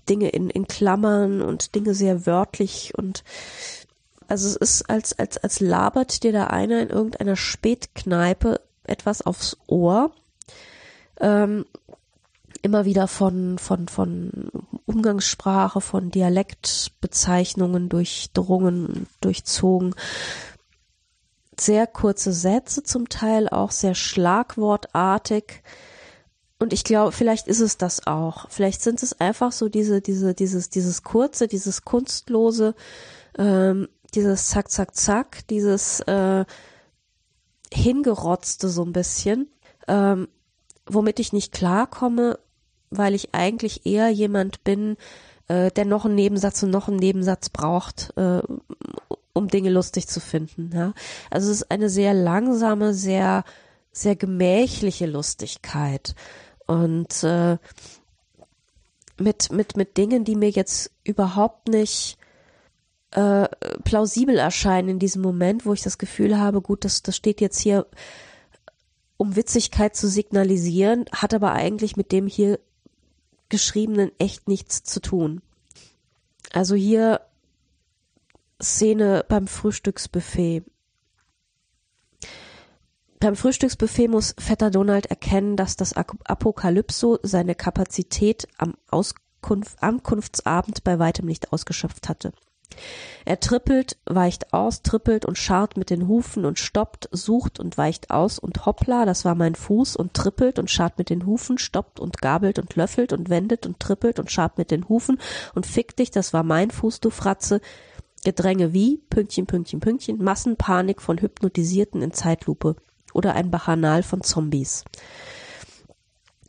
Dinge in, in Klammern und Dinge sehr wörtlich und also es ist als, als, als labert dir da einer in irgendeiner Spätkneipe etwas aufs Ohr. Ähm, immer wieder von, von, von Umgangssprache, von Dialektbezeichnungen durchdrungen, durchzogen sehr kurze Sätze, zum Teil auch sehr schlagwortartig. Und ich glaube, vielleicht ist es das auch. Vielleicht sind es einfach so diese, diese, dieses, dieses kurze, dieses kunstlose, ähm, dieses Zack, Zack, Zack, dieses äh, hingerotzte so ein bisschen, ähm, womit ich nicht klarkomme, weil ich eigentlich eher jemand bin, äh, der noch einen Nebensatz und noch einen Nebensatz braucht, äh, um Dinge lustig zu finden. Ja? Also es ist eine sehr langsame, sehr sehr gemächliche Lustigkeit und äh, mit, mit, mit Dingen, die mir jetzt überhaupt nicht äh, plausibel erscheinen in diesem Moment, wo ich das Gefühl habe, gut, das, das steht jetzt hier, um Witzigkeit zu signalisieren, hat aber eigentlich mit dem hier geschriebenen echt nichts zu tun. Also hier Szene beim Frühstücksbuffet. Beim Frühstücksbuffet muss Vetter Donald erkennen, dass das Apokalypso seine Kapazität am Auskunft, Ankunftsabend bei weitem nicht ausgeschöpft hatte. Er trippelt, weicht aus, trippelt und scharrt mit den Hufen und stoppt, sucht und weicht aus und hoppla, das war mein Fuß und trippelt und scharrt mit den Hufen, stoppt und gabelt und löffelt und wendet und trippelt und scharrt mit den Hufen und fick dich, das war mein Fuß, du Fratze. Gedränge wie, Pünktchen, Pünktchen, Pünktchen, Massenpanik von Hypnotisierten in Zeitlupe oder ein Bacchanal von Zombies.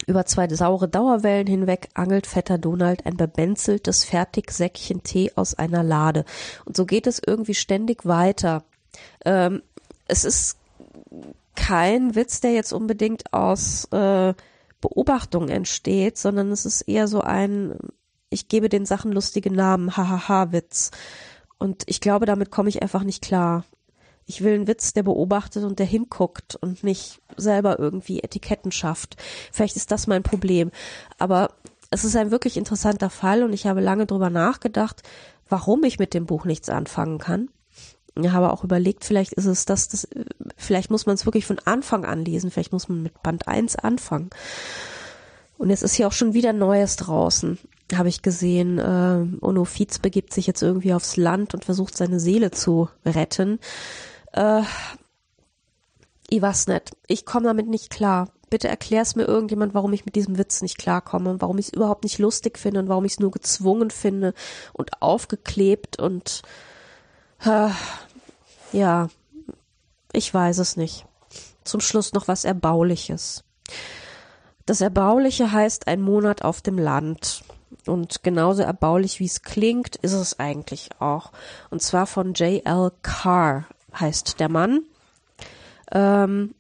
Über zwei saure Dauerwellen hinweg angelt Vetter Donald ein bebenzeltes Fertigsäckchen Tee aus einer Lade. Und so geht es irgendwie ständig weiter. Ähm, es ist kein Witz, der jetzt unbedingt aus äh, Beobachtung entsteht, sondern es ist eher so ein, ich gebe den Sachen lustige Namen, hahaha Witz. Und ich glaube, damit komme ich einfach nicht klar. Ich will einen Witz, der beobachtet und der hinguckt und nicht selber irgendwie Etiketten schafft. Vielleicht ist das mein Problem. Aber es ist ein wirklich interessanter Fall und ich habe lange drüber nachgedacht, warum ich mit dem Buch nichts anfangen kann. Ich habe auch überlegt, vielleicht ist es das, das vielleicht muss man es wirklich von Anfang an lesen, vielleicht muss man mit Band 1 anfangen. Und jetzt ist hier auch schon wieder Neues draußen, habe ich gesehen. Äh, Ono Fietz begibt sich jetzt irgendwie aufs Land und versucht seine Seele zu retten. Äh, ich weiß nicht. Ich komme damit nicht klar. Bitte erklär's mir irgendjemand, warum ich mit diesem Witz nicht klarkomme und warum ich es überhaupt nicht lustig finde und warum ich es nur gezwungen finde und aufgeklebt und äh, ja, ich weiß es nicht. Zum Schluss noch was Erbauliches. Das Erbauliche heißt ein Monat auf dem Land. Und genauso erbaulich wie es klingt, ist es eigentlich auch. Und zwar von J.L. Carr heißt der Mann. Ähm,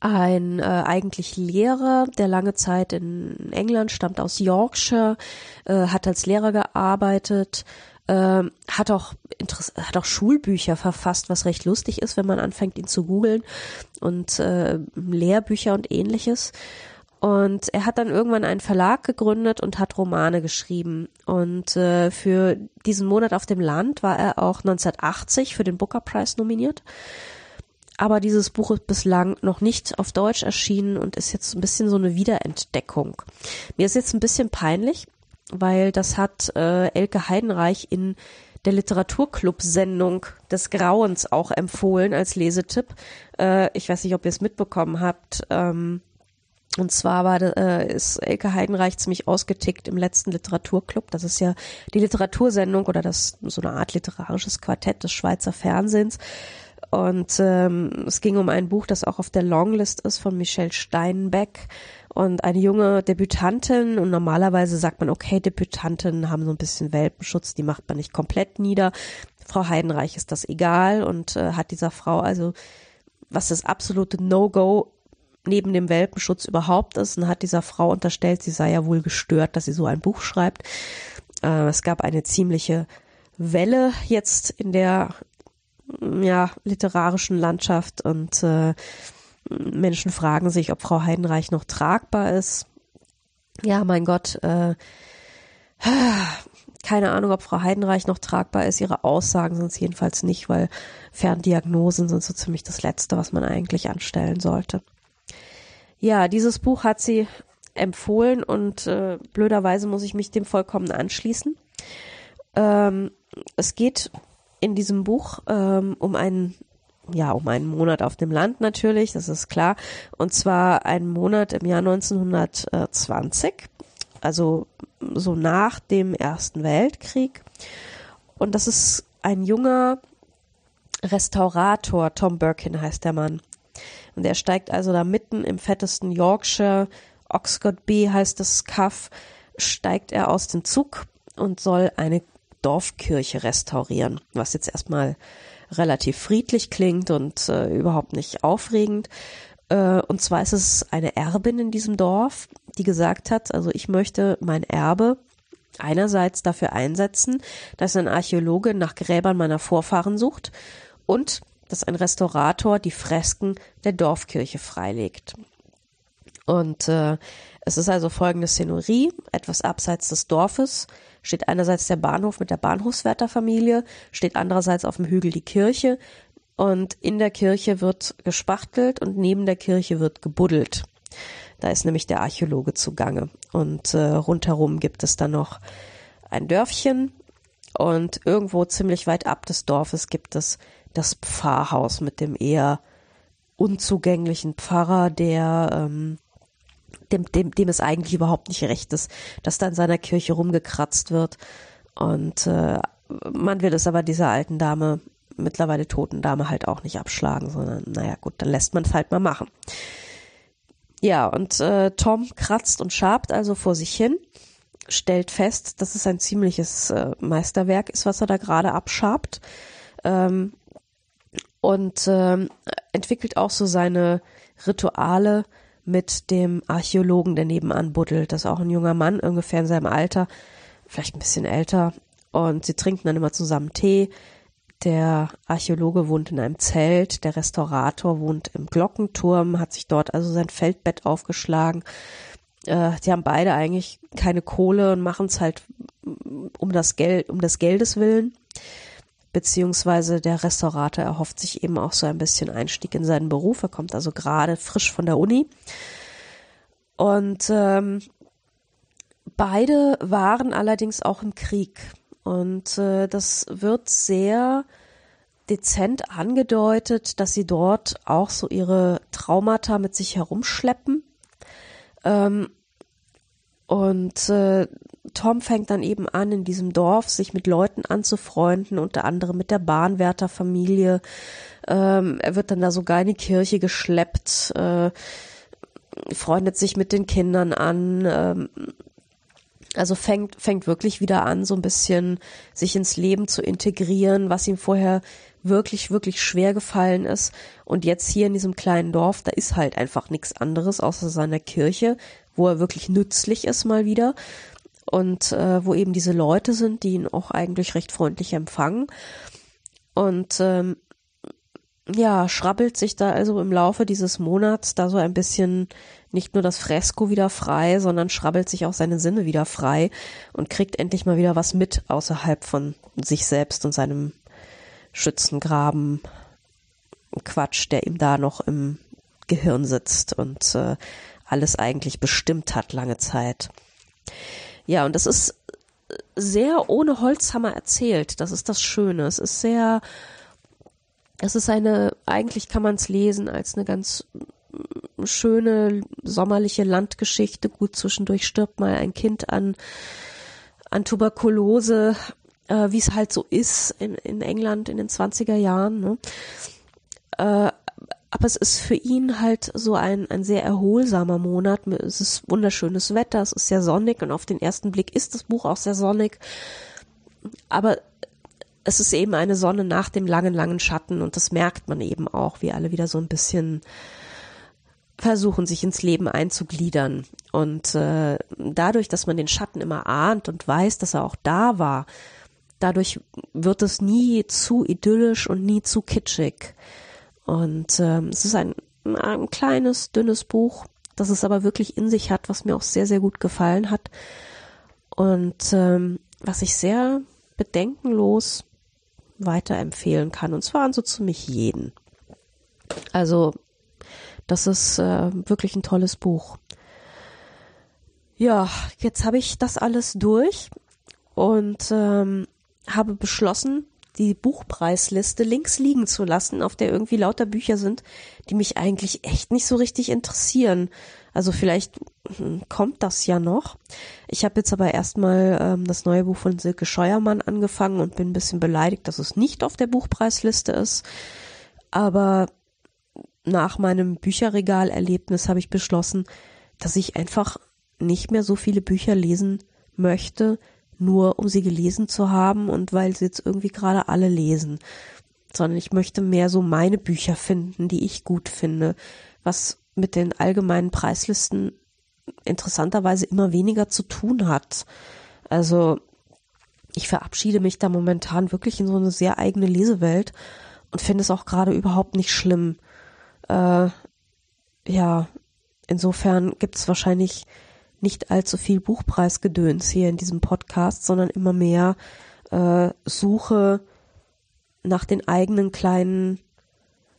ein äh, eigentlich Lehrer, der lange Zeit in England stammt aus Yorkshire, äh, hat als Lehrer gearbeitet, äh, hat auch hat auch Schulbücher verfasst, was recht lustig ist, wenn man anfängt, ihn zu googeln und äh, Lehrbücher und ähnliches. Und er hat dann irgendwann einen Verlag gegründet und hat Romane geschrieben. Und äh, für diesen Monat auf dem Land war er auch 1980 für den Booker Prize nominiert. Aber dieses Buch ist bislang noch nicht auf Deutsch erschienen und ist jetzt ein bisschen so eine Wiederentdeckung. Mir ist jetzt ein bisschen peinlich, weil das hat äh, Elke Heidenreich in der Literaturclub-Sendung des Grauens auch empfohlen als Lesetipp. Äh, ich weiß nicht, ob ihr es mitbekommen habt. Ähm, und zwar war äh, ist Elke Heidenreich ziemlich ausgetickt im letzten Literaturclub. Das ist ja die Literatursendung oder das so eine Art literarisches Quartett des Schweizer Fernsehens. Und ähm, es ging um ein Buch, das auch auf der Longlist ist von Michelle Steinbeck und eine junge Debütantin. Und normalerweise sagt man, okay, Debütantinnen haben so ein bisschen Welpenschutz, die macht man nicht komplett nieder. Frau Heidenreich ist das egal und äh, hat dieser Frau also was das absolute No-Go neben dem Welpenschutz überhaupt ist und hat dieser Frau unterstellt, sie sei ja wohl gestört, dass sie so ein Buch schreibt. Äh, es gab eine ziemliche Welle jetzt in der ja, literarischen Landschaft und äh, Menschen fragen sich, ob Frau Heidenreich noch tragbar ist. Ja, mein Gott, äh, keine Ahnung, ob Frau Heidenreich noch tragbar ist. Ihre Aussagen sind es jedenfalls nicht, weil Ferndiagnosen sind so ziemlich das Letzte, was man eigentlich anstellen sollte. Ja, dieses Buch hat sie empfohlen und äh, blöderweise muss ich mich dem vollkommen anschließen. Ähm, es geht in diesem Buch ähm, um einen ja, um einen Monat auf dem Land natürlich, das ist klar. Und zwar einen Monat im Jahr 1920, also so nach dem Ersten Weltkrieg. Und das ist ein junger Restaurator, Tom Birkin heißt der Mann. Und er steigt also da mitten im fettesten Yorkshire, Oxford B heißt das Kaff, steigt er aus dem Zug und soll eine Dorfkirche restaurieren, was jetzt erstmal relativ friedlich klingt und äh, überhaupt nicht aufregend. Äh, und zwar ist es eine Erbin in diesem Dorf, die gesagt hat, also ich möchte mein Erbe einerseits dafür einsetzen, dass ein Archäologe nach Gräbern meiner Vorfahren sucht und dass ein Restaurator die Fresken der Dorfkirche freilegt. Und äh, es ist also folgende Szenerie, etwas abseits des Dorfes, steht einerseits der Bahnhof mit der Bahnhofswärterfamilie, steht andererseits auf dem Hügel die Kirche und in der Kirche wird gespachtelt und neben der Kirche wird gebuddelt. Da ist nämlich der Archäologe zugange. Und äh, rundherum gibt es dann noch ein Dörfchen und irgendwo ziemlich weit ab des Dorfes gibt es das Pfarrhaus mit dem eher unzugänglichen Pfarrer, der ähm, dem, dem, dem es eigentlich überhaupt nicht recht ist, dass da in seiner Kirche rumgekratzt wird. Und äh, man will es aber dieser alten Dame, mittlerweile toten Dame, halt auch nicht abschlagen, sondern naja gut, dann lässt man es halt mal machen. Ja, und äh, Tom kratzt und schabt also vor sich hin, stellt fest, dass es ein ziemliches äh, Meisterwerk ist, was er da gerade abschabt. Ähm, und ähm, entwickelt auch so seine Rituale, mit dem Archäologen, der nebenan buddelt. Das ist auch ein junger Mann, ungefähr in seinem Alter, vielleicht ein bisschen älter. Und sie trinken dann immer zusammen Tee. Der Archäologe wohnt in einem Zelt, der Restaurator wohnt im Glockenturm, hat sich dort also sein Feldbett aufgeschlagen. Äh, die haben beide eigentlich keine Kohle und machen es halt um das Geld, um des Geldes willen beziehungsweise der Restaurator erhofft sich eben auch so ein bisschen Einstieg in seinen Beruf. Er kommt also gerade frisch von der Uni. Und ähm, beide waren allerdings auch im Krieg. Und äh, das wird sehr dezent angedeutet, dass sie dort auch so ihre Traumata mit sich herumschleppen. Ähm, und äh, Tom fängt dann eben an, in diesem Dorf sich mit Leuten anzufreunden, unter anderem mit der Bahnwärterfamilie. Ähm, er wird dann da sogar in die Kirche geschleppt, äh, freundet sich mit den Kindern an. Ähm, also fängt, fängt wirklich wieder an, so ein bisschen sich ins Leben zu integrieren, was ihm vorher wirklich, wirklich schwer gefallen ist. Und jetzt hier in diesem kleinen Dorf, da ist halt einfach nichts anderes außer seiner Kirche, wo er wirklich nützlich ist mal wieder und äh, wo eben diese Leute sind, die ihn auch eigentlich recht freundlich empfangen. Und ähm, ja, schrabbelt sich da also im Laufe dieses Monats da so ein bisschen nicht nur das Fresko wieder frei, sondern schrabbelt sich auch seine Sinne wieder frei und kriegt endlich mal wieder was mit außerhalb von sich selbst und seinem Schützengraben Quatsch, der ihm da noch im Gehirn sitzt und äh, alles eigentlich bestimmt hat lange Zeit. Ja, und das ist sehr ohne Holzhammer erzählt. Das ist das Schöne. Es ist sehr, es ist eine, eigentlich kann man es lesen als eine ganz schöne sommerliche Landgeschichte. Gut, zwischendurch stirbt mal ein Kind an, an Tuberkulose, äh, wie es halt so ist in, in England in den 20er Jahren. Ne? Äh, aber es ist für ihn halt so ein, ein sehr erholsamer Monat. Es ist wunderschönes Wetter, es ist sehr sonnig und auf den ersten Blick ist das Buch auch sehr sonnig. Aber es ist eben eine Sonne nach dem langen, langen Schatten und das merkt man eben auch, wie alle wieder so ein bisschen versuchen, sich ins Leben einzugliedern. Und äh, dadurch, dass man den Schatten immer ahnt und weiß, dass er auch da war, dadurch wird es nie zu idyllisch und nie zu kitschig. Und ähm, es ist ein, ein kleines, dünnes Buch, das es aber wirklich in sich hat, was mir auch sehr, sehr gut gefallen hat. Und ähm, was ich sehr bedenkenlos weiterempfehlen kann. Und zwar an so ziemlich jeden. Also, das ist äh, wirklich ein tolles Buch. Ja, jetzt habe ich das alles durch und ähm, habe beschlossen, die Buchpreisliste links liegen zu lassen, auf der irgendwie lauter Bücher sind, die mich eigentlich echt nicht so richtig interessieren. Also vielleicht hm, kommt das ja noch. Ich habe jetzt aber erstmal ähm, das neue Buch von Silke Scheuermann angefangen und bin ein bisschen beleidigt, dass es nicht auf der Buchpreisliste ist. Aber nach meinem Bücherregalerlebnis habe ich beschlossen, dass ich einfach nicht mehr so viele Bücher lesen möchte, nur um sie gelesen zu haben und weil sie jetzt irgendwie gerade alle lesen, sondern ich möchte mehr so meine Bücher finden, die ich gut finde, was mit den allgemeinen Preislisten interessanterweise immer weniger zu tun hat. Also ich verabschiede mich da momentan wirklich in so eine sehr eigene Lesewelt und finde es auch gerade überhaupt nicht schlimm. Äh, ja, insofern gibt es wahrscheinlich nicht allzu viel Buchpreisgedöns hier in diesem Podcast, sondern immer mehr äh, Suche nach den eigenen kleinen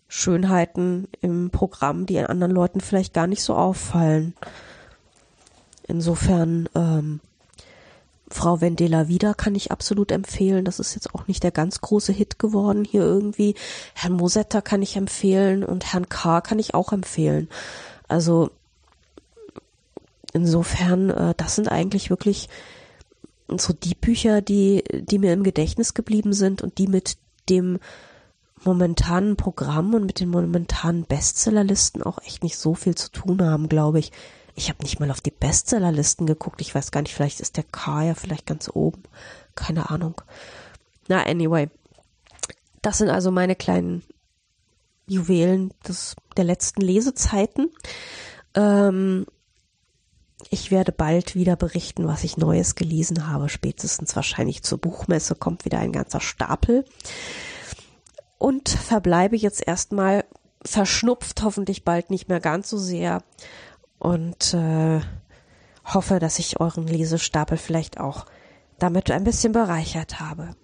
Schönheiten im Programm, die anderen Leuten vielleicht gar nicht so auffallen. Insofern ähm, Frau Vendela wieder kann ich absolut empfehlen. Das ist jetzt auch nicht der ganz große Hit geworden hier irgendwie. Herrn Mosetta kann ich empfehlen und Herrn K. kann ich auch empfehlen. Also insofern, äh, das sind eigentlich wirklich so die Bücher, die, die mir im Gedächtnis geblieben sind und die mit dem momentanen Programm und mit den momentanen Bestsellerlisten auch echt nicht so viel zu tun haben, glaube ich. Ich habe nicht mal auf die Bestsellerlisten geguckt. Ich weiß gar nicht, vielleicht ist der K ja vielleicht ganz oben. Keine Ahnung. Na, anyway. Das sind also meine kleinen Juwelen des, der letzten Lesezeiten. Ähm, ich werde bald wieder berichten, was ich Neues gelesen habe. Spätestens wahrscheinlich zur Buchmesse kommt wieder ein ganzer Stapel. Und verbleibe jetzt erstmal verschnupft, hoffentlich bald nicht mehr ganz so sehr und äh, hoffe, dass ich euren Lesestapel vielleicht auch damit ein bisschen bereichert habe.